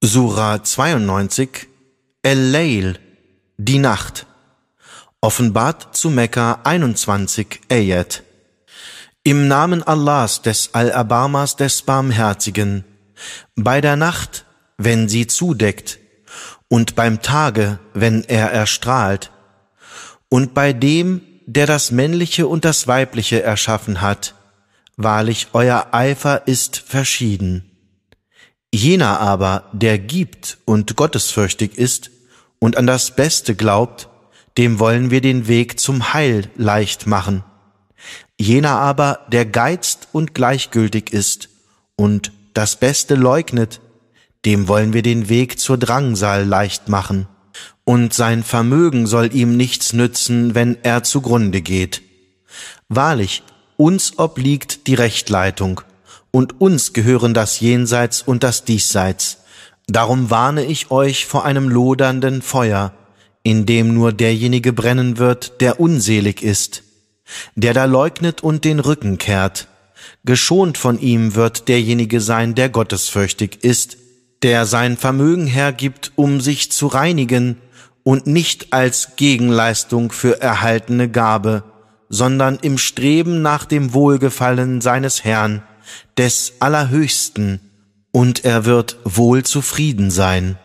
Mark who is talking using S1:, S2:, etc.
S1: Surah 92 El-Layl, die Nacht. Offenbart zu Mekka 21 Ayat. Im Namen Allahs des Al-Abamas des Barmherzigen, bei der Nacht, wenn sie zudeckt, und beim Tage, wenn er erstrahlt, und bei dem, der das Männliche und das Weibliche erschaffen hat, wahrlich euer Eifer ist verschieden. Jener aber, der gibt und gottesfürchtig ist und an das Beste glaubt, dem wollen wir den Weg zum Heil leicht machen. Jener aber, der geizt und gleichgültig ist und das Beste leugnet, dem wollen wir den Weg zur Drangsal leicht machen. Und sein Vermögen soll ihm nichts nützen, wenn er zugrunde geht. Wahrlich, uns obliegt die Rechtleitung und uns gehören das Jenseits und das Diesseits. Darum warne ich euch vor einem lodernden Feuer, in dem nur derjenige brennen wird, der unselig ist, der da leugnet und den Rücken kehrt. Geschont von ihm wird derjenige sein, der gottesfürchtig ist, der sein Vermögen hergibt, um sich zu reinigen und nicht als Gegenleistung für erhaltene Gabe, sondern im Streben nach dem Wohlgefallen seines Herrn, des Allerhöchsten, und er wird wohl zufrieden sein.